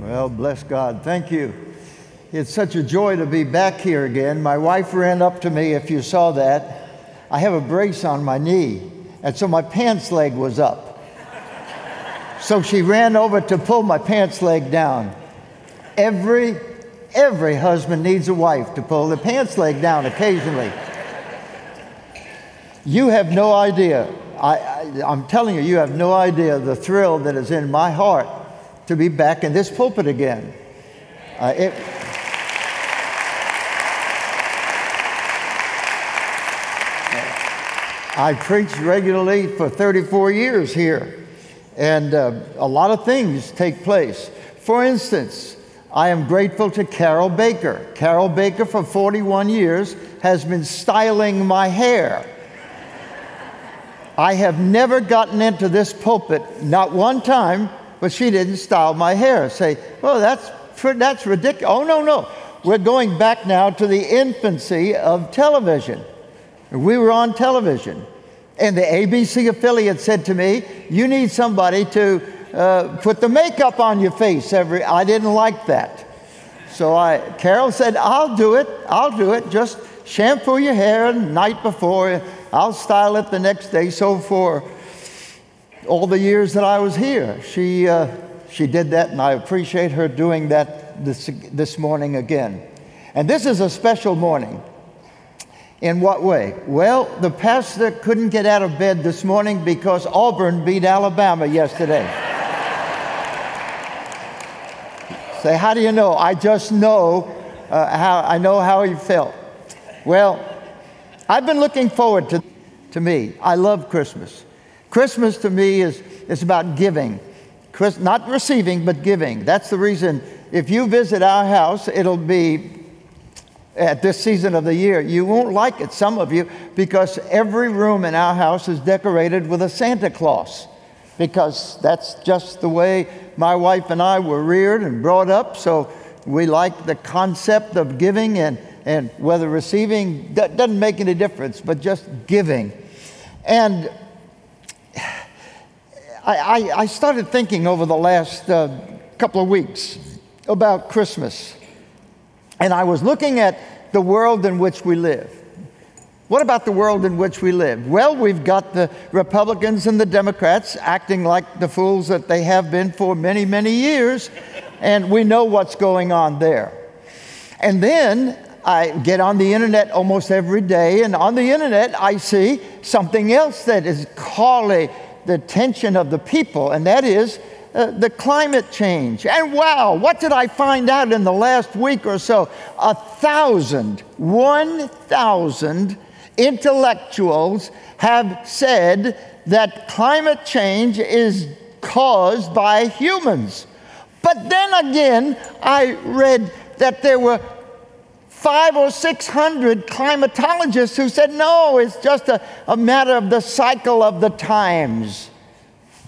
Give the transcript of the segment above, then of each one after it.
Well, bless God. Thank you. It's such a joy to be back here again. My wife ran up to me, if you saw that. I have a brace on my knee, and so my pants leg was up. so she ran over to pull my pants leg down. Every every husband needs a wife to pull the pants leg down occasionally. You have no idea. I, I, am telling you, you have no idea the thrill that is in my heart to be back in this pulpit again. Uh, it, I preached regularly for 34 years here, and uh, a lot of things take place. For instance, I am grateful to Carol Baker. Carol Baker, for 41 years, has been styling my hair. I have never gotten into this pulpit, not one time, but she didn't style my hair. Say, well, that's, that's ridiculous. Oh, no, no. We're going back now to the infancy of television. We were on television. And the ABC affiliate said to me, You need somebody to uh, put the makeup on your face every. I didn't like that. So I, Carol said, I'll do it. I'll do it. Just shampoo your hair the night before. I'll style it the next day. So for all the years that I was here, she, uh, she did that, and I appreciate her doing that this, this morning again. And this is a special morning. In what way? Well, the pastor couldn't get out of bed this morning because Auburn beat Alabama yesterday. Say, how do you know? I just know uh, how I know how he felt. Well, I've been looking forward to, to me. I love Christmas. Christmas to me is, is about giving, Chris, not receiving, but giving. That's the reason if you visit our house, it'll be at this season of the year. You won't like it, some of you, because every room in our house is decorated with a Santa Claus, because that's just the way my wife and I were reared and brought up. So we like the concept of giving and, and whether receiving doesn't make any difference, but just giving. And I, I, started thinking over the last uh, couple of weeks about Christmas. And I was looking at the world in which we live. What about the world in which we live? Well, we've got the Republicans and the Democrats acting like the fools that they have been for many, many years, and we know what's going on there. And then I get on the internet almost every day, and on the internet, I see something else that is calling the attention of the people, and that is uh, the climate change. And wow, what did I find out in the last week or so? A thousand, one thousand intellectuals have said that climate change is caused by humans. But then again, I read that there were five or six hundred climatologists who said, no, it's just a, a matter of the cycle of the times.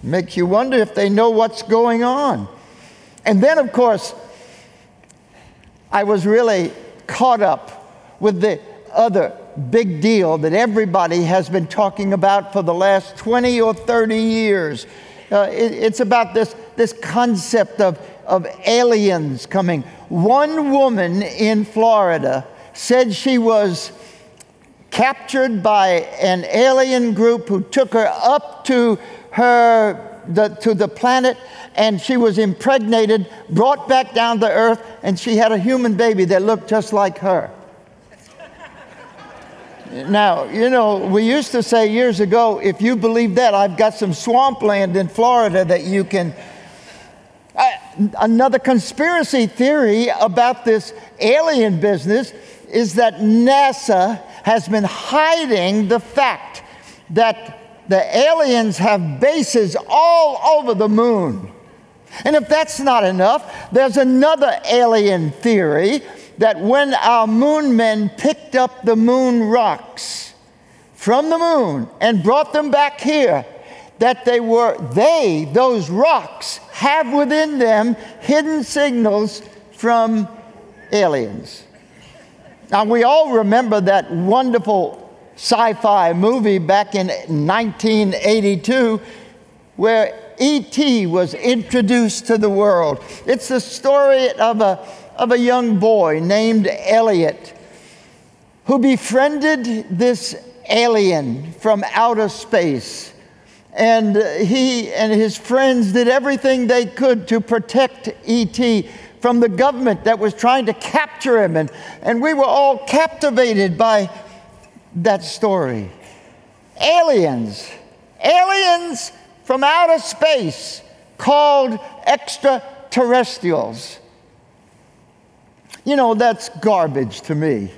Makes you wonder if they know what's going on. And then, of course, I was really caught up with the other big deal that everybody has been talking about for the last 20 or 30 years. Uh, it, it's about this, this concept of, of aliens coming. One woman in Florida said she was captured by an alien group who took her up to her the, to the planet and she was impregnated, brought back down to earth, and she had a human baby that looked just like her. now, you know, we used to say years ago if you believe that, I've got some swampland in Florida that you can. Uh, another conspiracy theory about this alien business is that NASA has been hiding the fact that the aliens have bases all over the moon. And if that's not enough, there's another alien theory that when our moon men picked up the moon rocks from the moon and brought them back here, that they were, they, those rocks, have within them hidden signals from aliens. Now, we all remember that wonderful sci fi movie back in 1982 where E.T. was introduced to the world. It's the story of a, of a young boy named Elliot who befriended this alien from outer space. And he and his friends did everything they could to protect E.T. from the government that was trying to capture him. And, and we were all captivated by that story. Aliens, aliens from outer space called extraterrestrials. You know, that's garbage to me.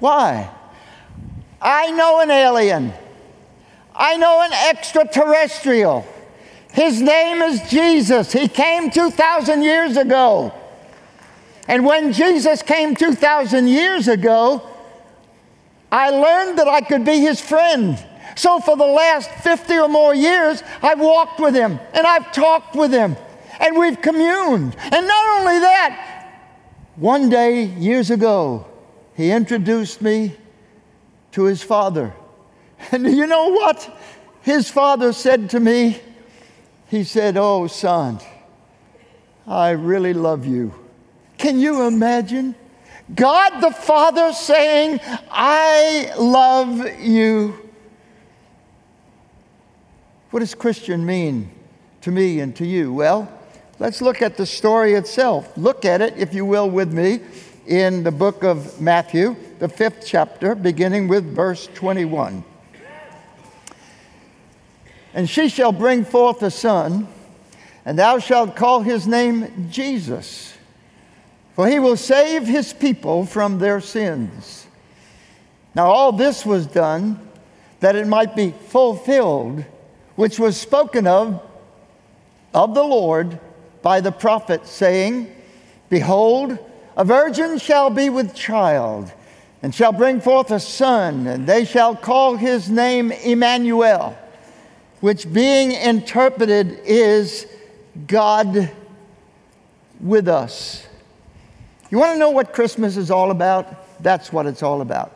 Why? I know an alien. I know an extraterrestrial. His name is Jesus. He came 2,000 years ago. And when Jesus came 2,000 years ago, I learned that I could be his friend. So for the last 50 or more years, I've walked with him and I've talked with him and we've communed. And not only that, one day, years ago, he introduced me to his father. And you know what? His father said to me, He said, Oh, son, I really love you. Can you imagine? God the Father saying, I love you. What does Christian mean to me and to you? Well, let's look at the story itself. Look at it, if you will, with me in the book of Matthew, the fifth chapter, beginning with verse 21. And she shall bring forth a son, and thou shalt call his name Jesus, for he will save his people from their sins. Now, all this was done that it might be fulfilled, which was spoken of of the Lord by the prophet, saying, Behold, a virgin shall be with child, and shall bring forth a son, and they shall call his name Emmanuel which being interpreted is God with us. You want to know what Christmas is all about? That's what it's all about.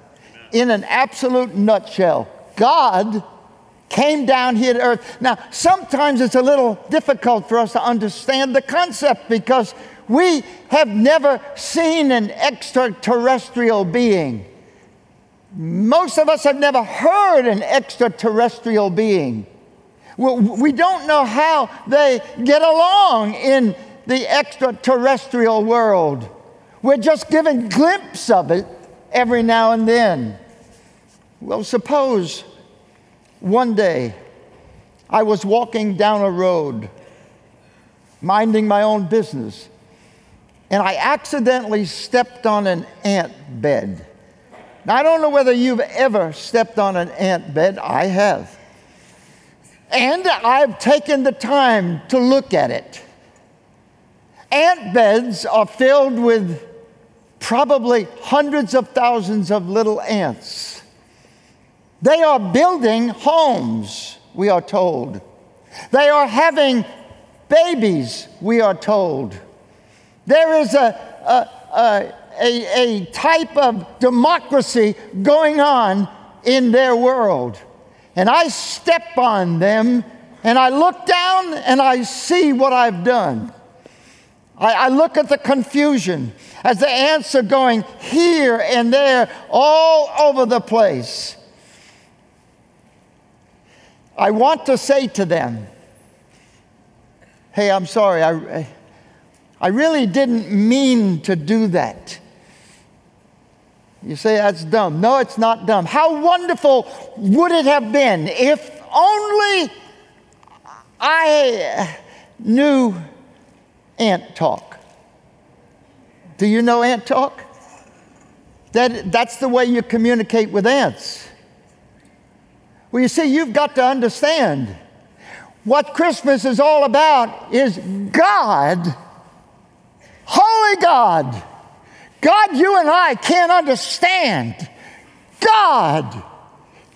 In an absolute nutshell, God came down here to earth. Now, sometimes it's a little difficult for us to understand the concept because we have never seen an extraterrestrial being. Most of us have never heard an extraterrestrial being. We don't know how they get along in the extraterrestrial world. We're just given glimpse of it every now and then. Well, suppose one day I was walking down a road, minding my own business, and I accidentally stepped on an ant bed. Now, I don't know whether you've ever stepped on an ant bed. I have. And I've taken the time to look at it. Ant beds are filled with probably hundreds of thousands of little ants. They are building homes, we are told. They are having babies, we are told. There is a, a, a, a, a type of democracy going on in their world and I step on them and I look down and I see what I've done. I, I, look at the confusion as the ants are going here and there all over the place. I want to say to them, hey, I'm sorry, I, I really didn't mean to do that. You say that's dumb. No, it's not dumb. How wonderful would it have been if only I knew ant talk? Do you know ant talk? That, that's the way you communicate with ants. Well, you see, you've got to understand what Christmas is all about is God, holy God God, you and I can't understand. God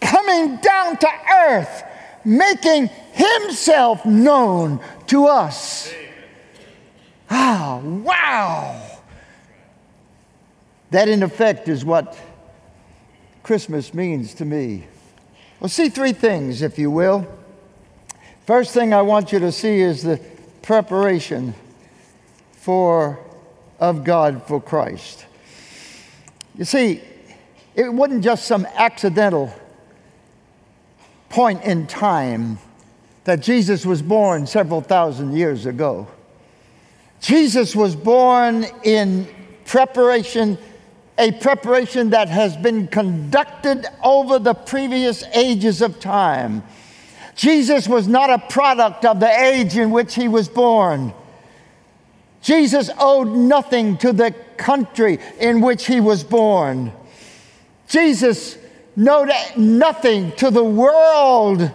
coming down to earth, making himself known to us. Ah, wow. That, in effect, is what Christmas means to me. Well, see three things, if you will. First thing I want you to see is the preparation for of God for Christ. You see, it wasn't just some accidental point in time that Jesus was born several thousand years ago. Jesus was born in preparation, a preparation that has been conducted over the previous ages of time. Jesus was not a product of the age in which he was born. Jesus owed nothing to the country in which he was born. Jesus owed nothing to the world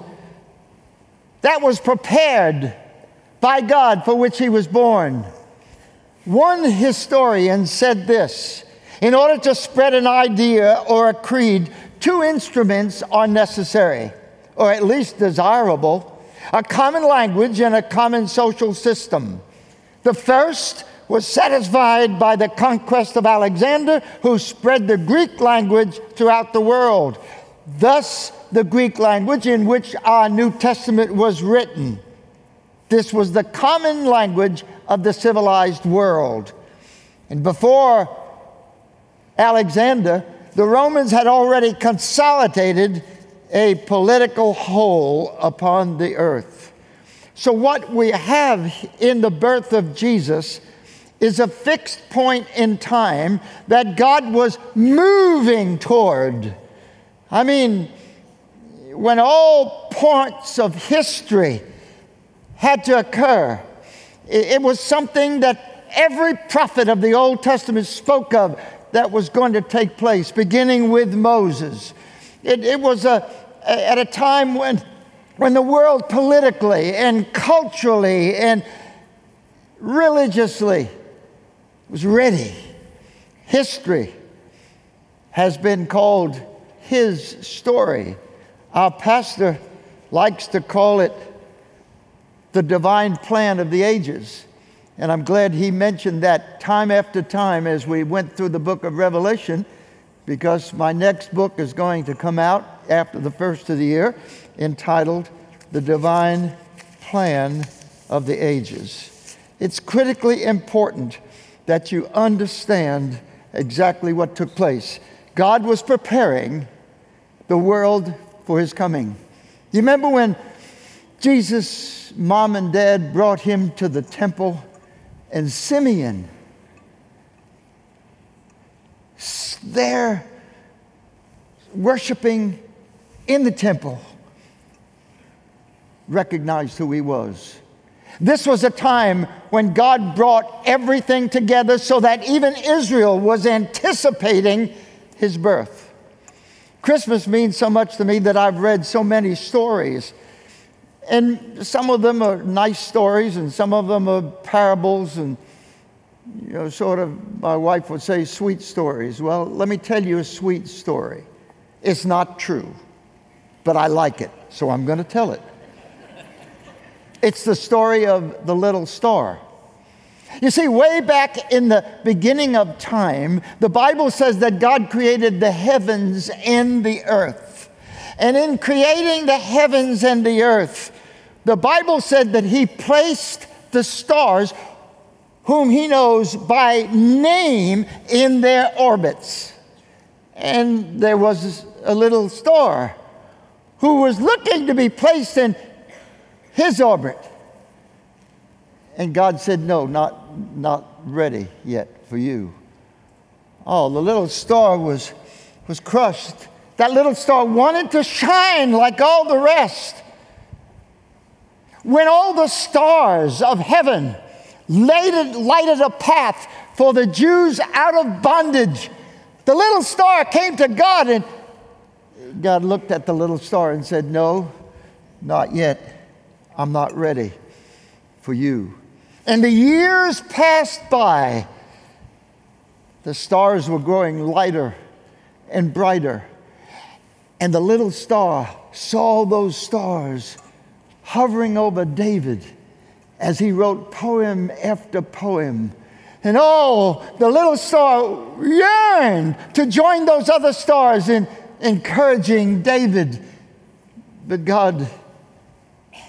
that was prepared by God for which he was born. One historian said this In order to spread an idea or a creed, two instruments are necessary, or at least desirable a common language and a common social system. The first was satisfied by the conquest of Alexander, who spread the Greek language throughout the world. Thus, the Greek language in which our New Testament was written. This was the common language of the civilized world. And before Alexander, the Romans had already consolidated a political whole upon the earth. So, what we have in the birth of Jesus is a fixed point in time that God was moving toward. I mean, when all points of history had to occur, it was something that every prophet of the Old Testament spoke of that was going to take place, beginning with Moses. It, it was a, at a time when, when the world politically and culturally and religiously was ready. History has been called his story. Our pastor likes to call it the divine plan of the ages. And I'm glad he mentioned that time after time as we went through the book of Revelation, because my next book is going to come out after the first of the year entitled The Divine Plan of the Ages. It's critically important that you understand exactly what took place. God was preparing the world for his coming. You remember when Jesus' mom and dad brought him to the temple and Simeon there worshiping in the temple recognized who he was. This was a time when God brought everything together so that even Israel was anticipating his birth. Christmas means so much to me that I've read so many stories. And some of them are nice stories, and some of them are parables, and you know, sort of, my wife would say, sweet stories. Well, let me tell you a sweet story. It's not true, but I like it, so I'm going to tell it. It's the story of the little star. You see, way back in the beginning of time, the Bible says that God created the heavens and the earth. And in creating the heavens and the earth, the Bible said that He placed the stars, whom He knows by name, in their orbits. And there was a little star who was looking to be placed in his orbit. And God said, No, not, not ready yet for you. Oh, the little star was, was crushed. That little star wanted to shine like all the rest. When all the stars of heaven lighted, lighted a path for the Jews out of bondage, the little star came to God and God looked at the little star and said, No, not yet. I'm not ready for you. And the years passed by. The stars were growing lighter and brighter. And the little star saw those stars hovering over David as he wrote poem after poem. And oh, the little star yearned to join those other stars in encouraging David. But God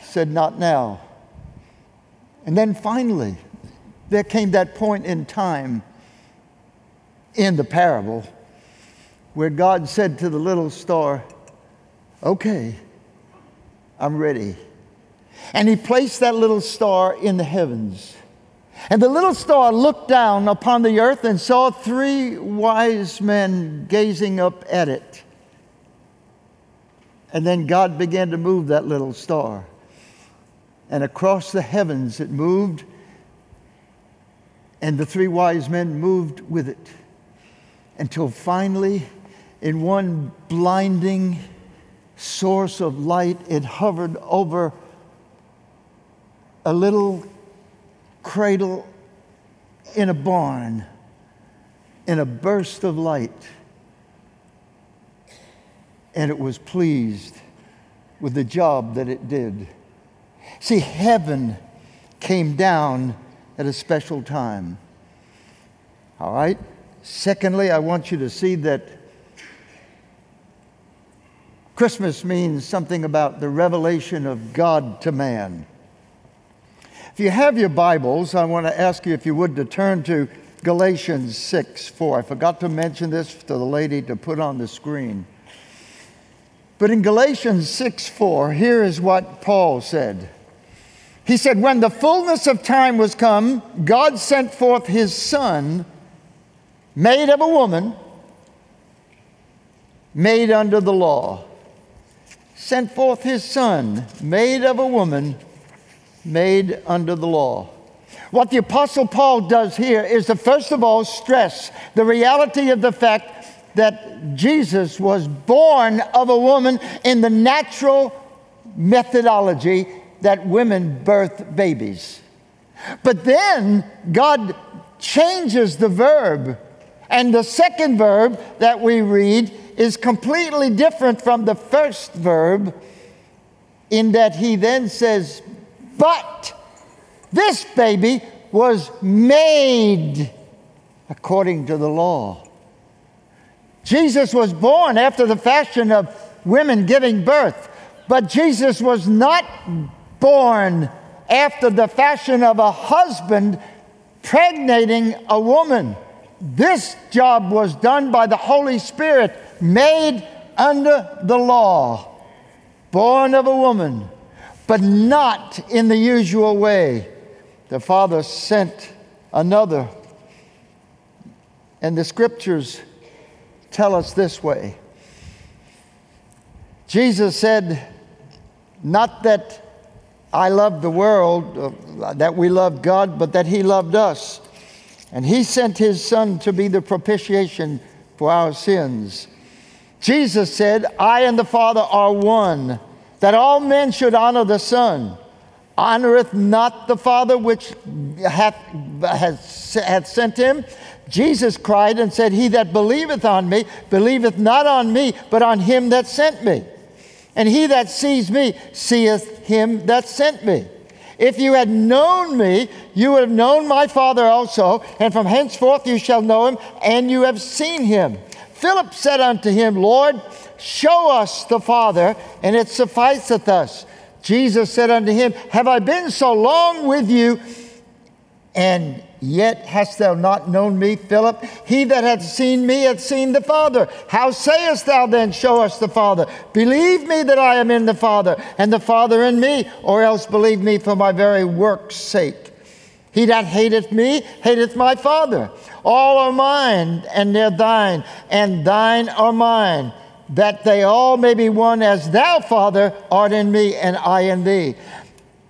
said, Not now. And then finally, there came that point in time in the parable where God said to the little star, Okay, I'm ready. And he placed that little star in the heavens. And the little star looked down upon the earth and saw three wise men gazing up at it. And then God began to move that little star. And across the heavens it moved, and the three wise men moved with it until finally, in one blinding source of light, it hovered over a little cradle in a barn in a burst of light. And it was pleased with the job that it did. See, heaven came down at a special time. All right? Secondly, I want you to see that Christmas means something about the revelation of God to man. If you have your Bibles, I want to ask you if you would to turn to Galatians 6 4. I forgot to mention this to the lady to put on the screen. But in Galatians 6 4, here is what Paul said. He said, When the fullness of time was come, God sent forth his Son, made of a woman, made under the law. Sent forth his Son, made of a woman, made under the law. What the Apostle Paul does here is to first of all stress the reality of the fact that Jesus was born of a woman in the natural methodology that women birth babies. But then God changes the verb, and the second verb that we read is completely different from the first verb in that he then says, but this baby was made according to the law. Jesus was born after the fashion of women giving birth, but Jesus was not born after the fashion of a husband pregnating a woman. This job was done by the Holy Spirit, made under the law, born of a woman but not in the usual way. The Father sent another. And the scriptures tell us this way Jesus said, Not that I love the world, uh, that we love God, but that He loved us. And He sent His Son to be the propitiation for our sins. Jesus said, I and the Father are one that all men should honor the Son. Honoreth not the Father which hath, hath, hath sent him? Jesus cried and said, He that believeth on me, believeth not on me, but on him that sent me. And he that sees me, seeth him that sent me. If you had known me, you would have known my Father also, and from henceforth you shall know him, and you have seen him. Philip said unto him, Lord, Show us the Father, and it sufficeth us. Jesus said unto him, Have I been so long with you, and yet hast thou not known me, Philip? He that hath seen me hath seen the Father. How sayest thou then, Show us the Father? Believe me that I am in the Father, and the Father in me, or else believe me for my very work's sake. He that hateth me hateth my Father. All are mine, and they're thine, and thine are mine that they all may be one as thou, Father, art in me and I in thee.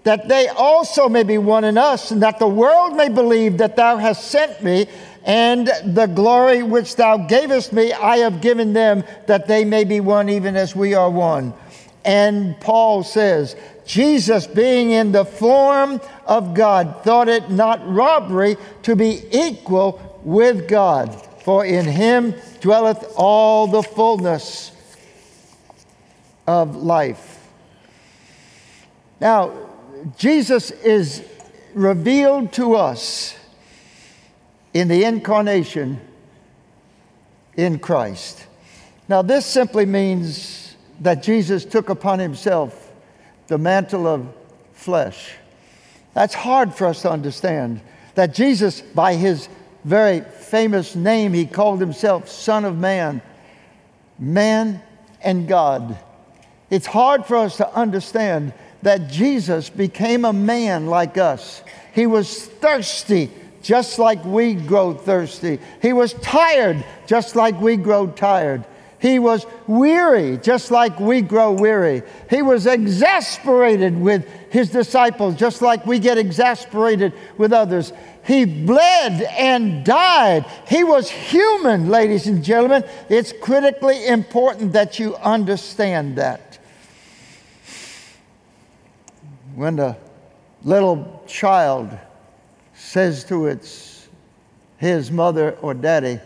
That they also may be one in us, and that the world may believe that thou hast sent me, and the glory which thou gavest me, I have given them, that they may be one even as we are one. And Paul says, Jesus, being in the form of God, thought it not robbery to be equal with God, for in him dwelleth all the fullness of life. Now, Jesus is revealed to us in the incarnation in Christ. Now, this simply means that Jesus took upon himself the mantle of flesh. That's hard for us to understand. That Jesus, by his very famous name, he called himself Son of Man, man and God. It's hard for us to understand that Jesus became a man like us. He was thirsty, just like we grow thirsty. He was tired, just like we grow tired. He was weary, just like we grow weary. He was exasperated with his disciples, just like we get exasperated with others. He bled and died. He was human, ladies and gentlemen. It's critically important that you understand that. When a little child says to its his mother or daddy,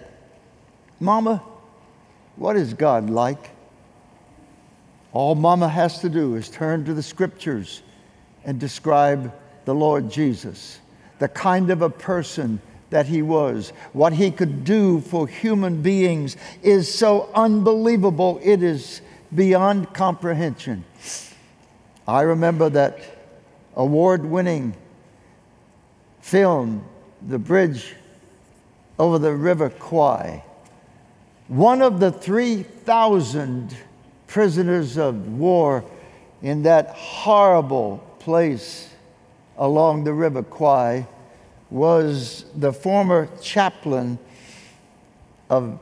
Mama, what is God like? All mama has to do is turn to the scriptures and describe the Lord Jesus, the kind of a person that he was. What he could do for human beings is so unbelievable, it is beyond comprehension. I remember that award winning film, The Bridge over the River Kwai one of the 3,000 prisoners of war in that horrible place along the River Kwai was the former chaplain of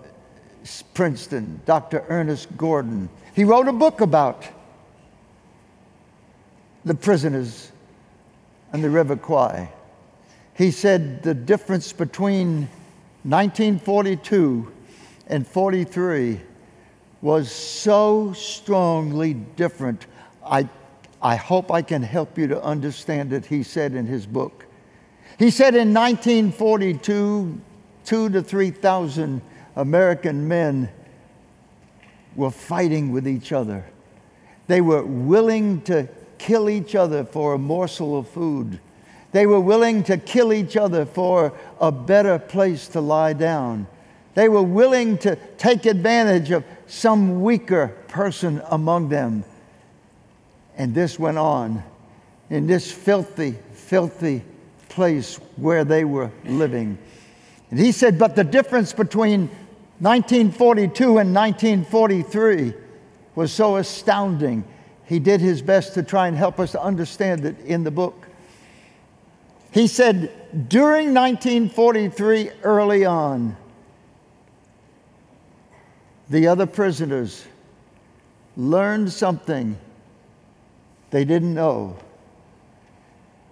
Princeton, Dr. Ernest Gordon. He wrote a book about the prisoners on the River Kwai. He said the difference between 1942 and 43 was so strongly different. I, I hope I can help you to understand it, he said in his book. He said in 1942, two to 3,000 American men were fighting with each other. They were willing to kill each other for a morsel of food. They were willing to kill each other for a better place to lie down. They were willing to take advantage of some weaker person among them. And this went on in this filthy, filthy place where they were living. And he said, but the difference between 1942 and 1943 was so astounding. He did his best to try and help us to understand it in the book. He said, during 1943, early on, the other prisoners learned something they didn't know.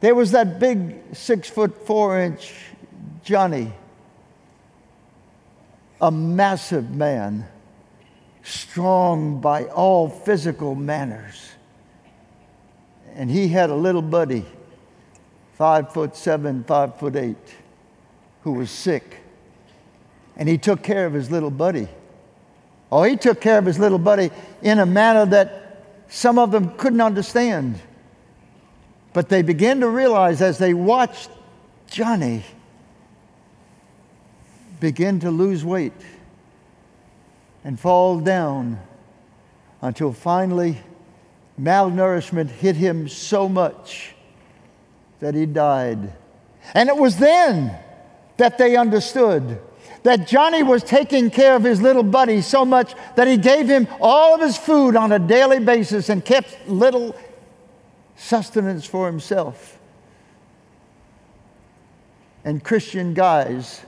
There was that big six foot four inch Johnny, a massive man, strong by all physical manners. And he had a little buddy, five foot seven, five foot eight, who was sick. And he took care of his little buddy. Oh, he took care of his little buddy in a manner that some of them couldn't understand. But they began to realize as they watched Johnny begin to lose weight and fall down until finally malnourishment hit him so much that he died. And it was then that they understood that Johnny was taking care of his little buddy so much that he gave him all of his food on a daily basis and kept little sustenance for himself. And Christian guys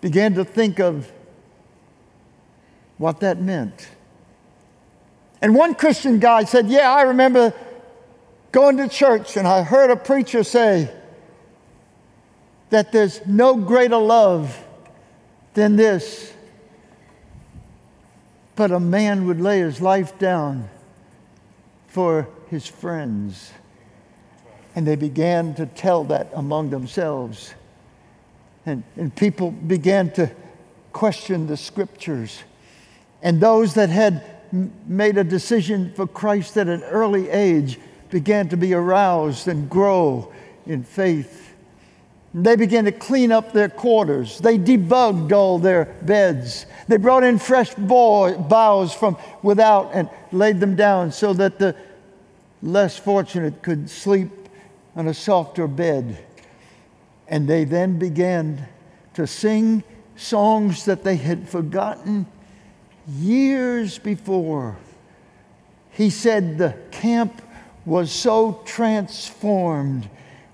began to think of what that meant. And one Christian guy said, Yeah, I remember going to church and I heard a preacher say, that there's no greater love than this. But a man would lay his life down for his friends. And they began to tell that among themselves. And, and people began to question the scriptures. And those that had made a decision for Christ at an early age began to be aroused and grow in faith. They began to clean up their quarters. They debugged all their beds. They brought in fresh boughs from without and laid them down so that the less fortunate could sleep on a softer bed. And they then began to sing songs that they had forgotten years before. He said the camp was so transformed.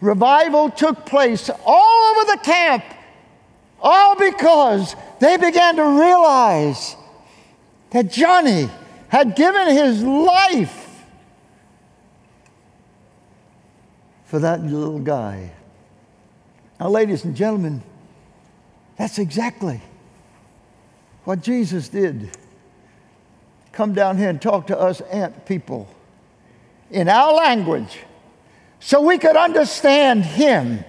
Revival took place all over the camp, all because they began to realize that Johnny had given his life for that little guy. Now, ladies and gentlemen, that's exactly what Jesus did. Come down here and talk to us ant people in our language so we could understand Him.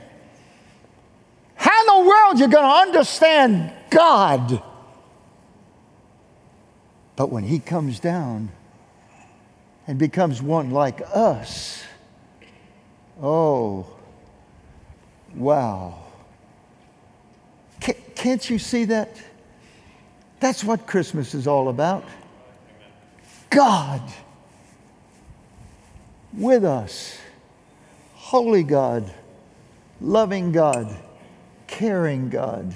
How in the world you going to understand God? But when He comes down and becomes one like us, oh, wow. Can't you see that? That's what Christmas is all about. God with us. Holy God, loving God, caring God,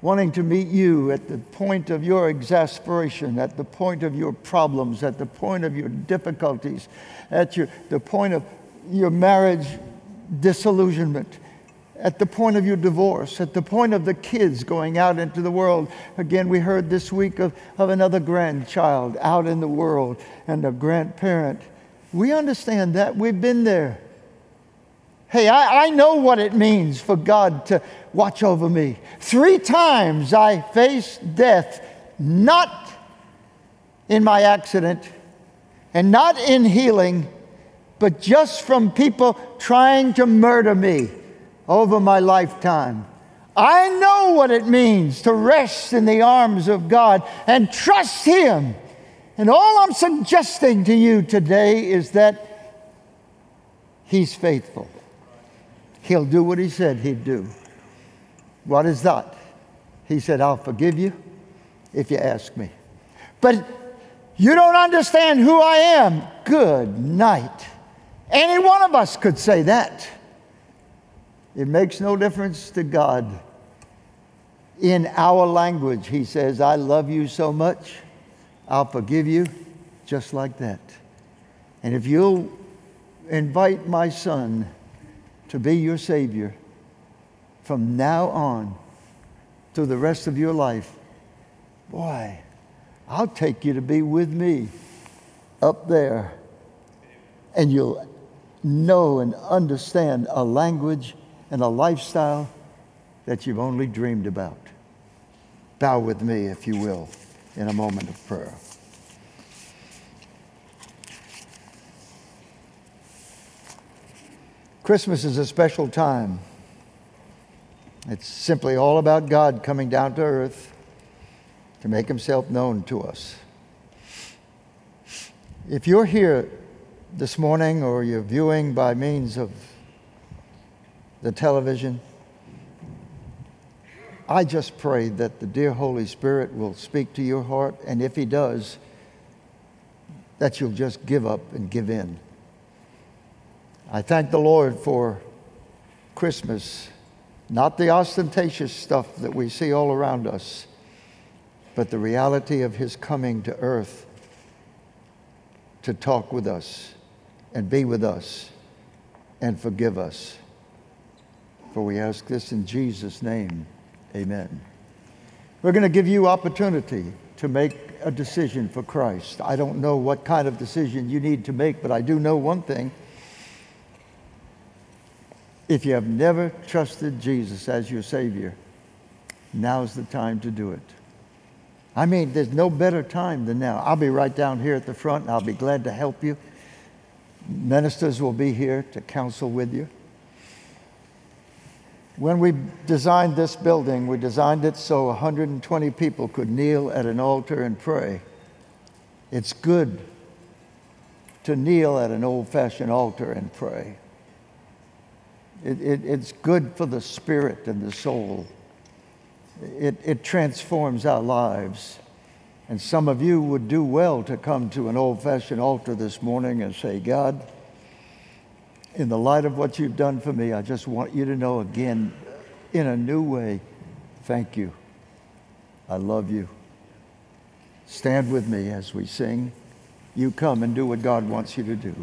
wanting to meet you at the point of your exasperation, at the point of your problems, at the point of your difficulties, at your, the point of your marriage disillusionment, at the point of your divorce, at the point of the kids going out into the world. Again, we heard this week of, of another grandchild out in the world and a grandparent. We understand that. We've been there. Hey, I, I know what it means for God to watch over me. Three times I faced death, not in my accident and not in healing, but just from people trying to murder me over my lifetime. I know what it means to rest in the arms of God and trust Him. And all I'm suggesting to you today is that He's faithful. He'll do what He said He'd do. What is that? He said, I'll forgive you if you ask me. But you don't understand who I am. Good night. Any one of us could say that. It makes no difference to God. In our language, He says, I love you so much, I'll forgive you just like that. And if you'll invite my son to be your Savior from now on to the rest of your life, boy, I'll take you to be with me up there. And you'll know and understand a language and a lifestyle that you've only dreamed about. Bow with me, if you will, in a moment of prayer. Christmas is a special time. It's simply all about God coming down to earth to make himself known to us. If you're here this morning or you're viewing by means of the television. I just pray that the dear Holy Spirit will speak to your heart, and if He does, that you'll just give up and give in. I thank the Lord for Christmas, not the ostentatious stuff that we see all around us, but the reality of His coming to earth to talk with us and be with us and forgive us. For we ask this in Jesus' name. Amen. We're going to give you opportunity to make a decision for Christ. I don't know what kind of decision you need to make, but I do know one thing. If you have never trusted Jesus as your Savior, now's the time to do it. I mean, there's no better time than now. I'll be right down here at the front, and I'll be glad to help you. Ministers will be here to counsel with you. When we designed this building, we designed it so 120 people could kneel at an altar and pray. It's good to kneel at an old fashioned altar and pray. It, it, it's good for the spirit and the soul. It, it transforms our lives. And some of you would do well to come to an old fashioned altar this morning and say, God, in the light of what you've done for me, I just want you to know again, in a new way, thank you. I love you. Stand with me as we sing. You come and do what God wants you to do.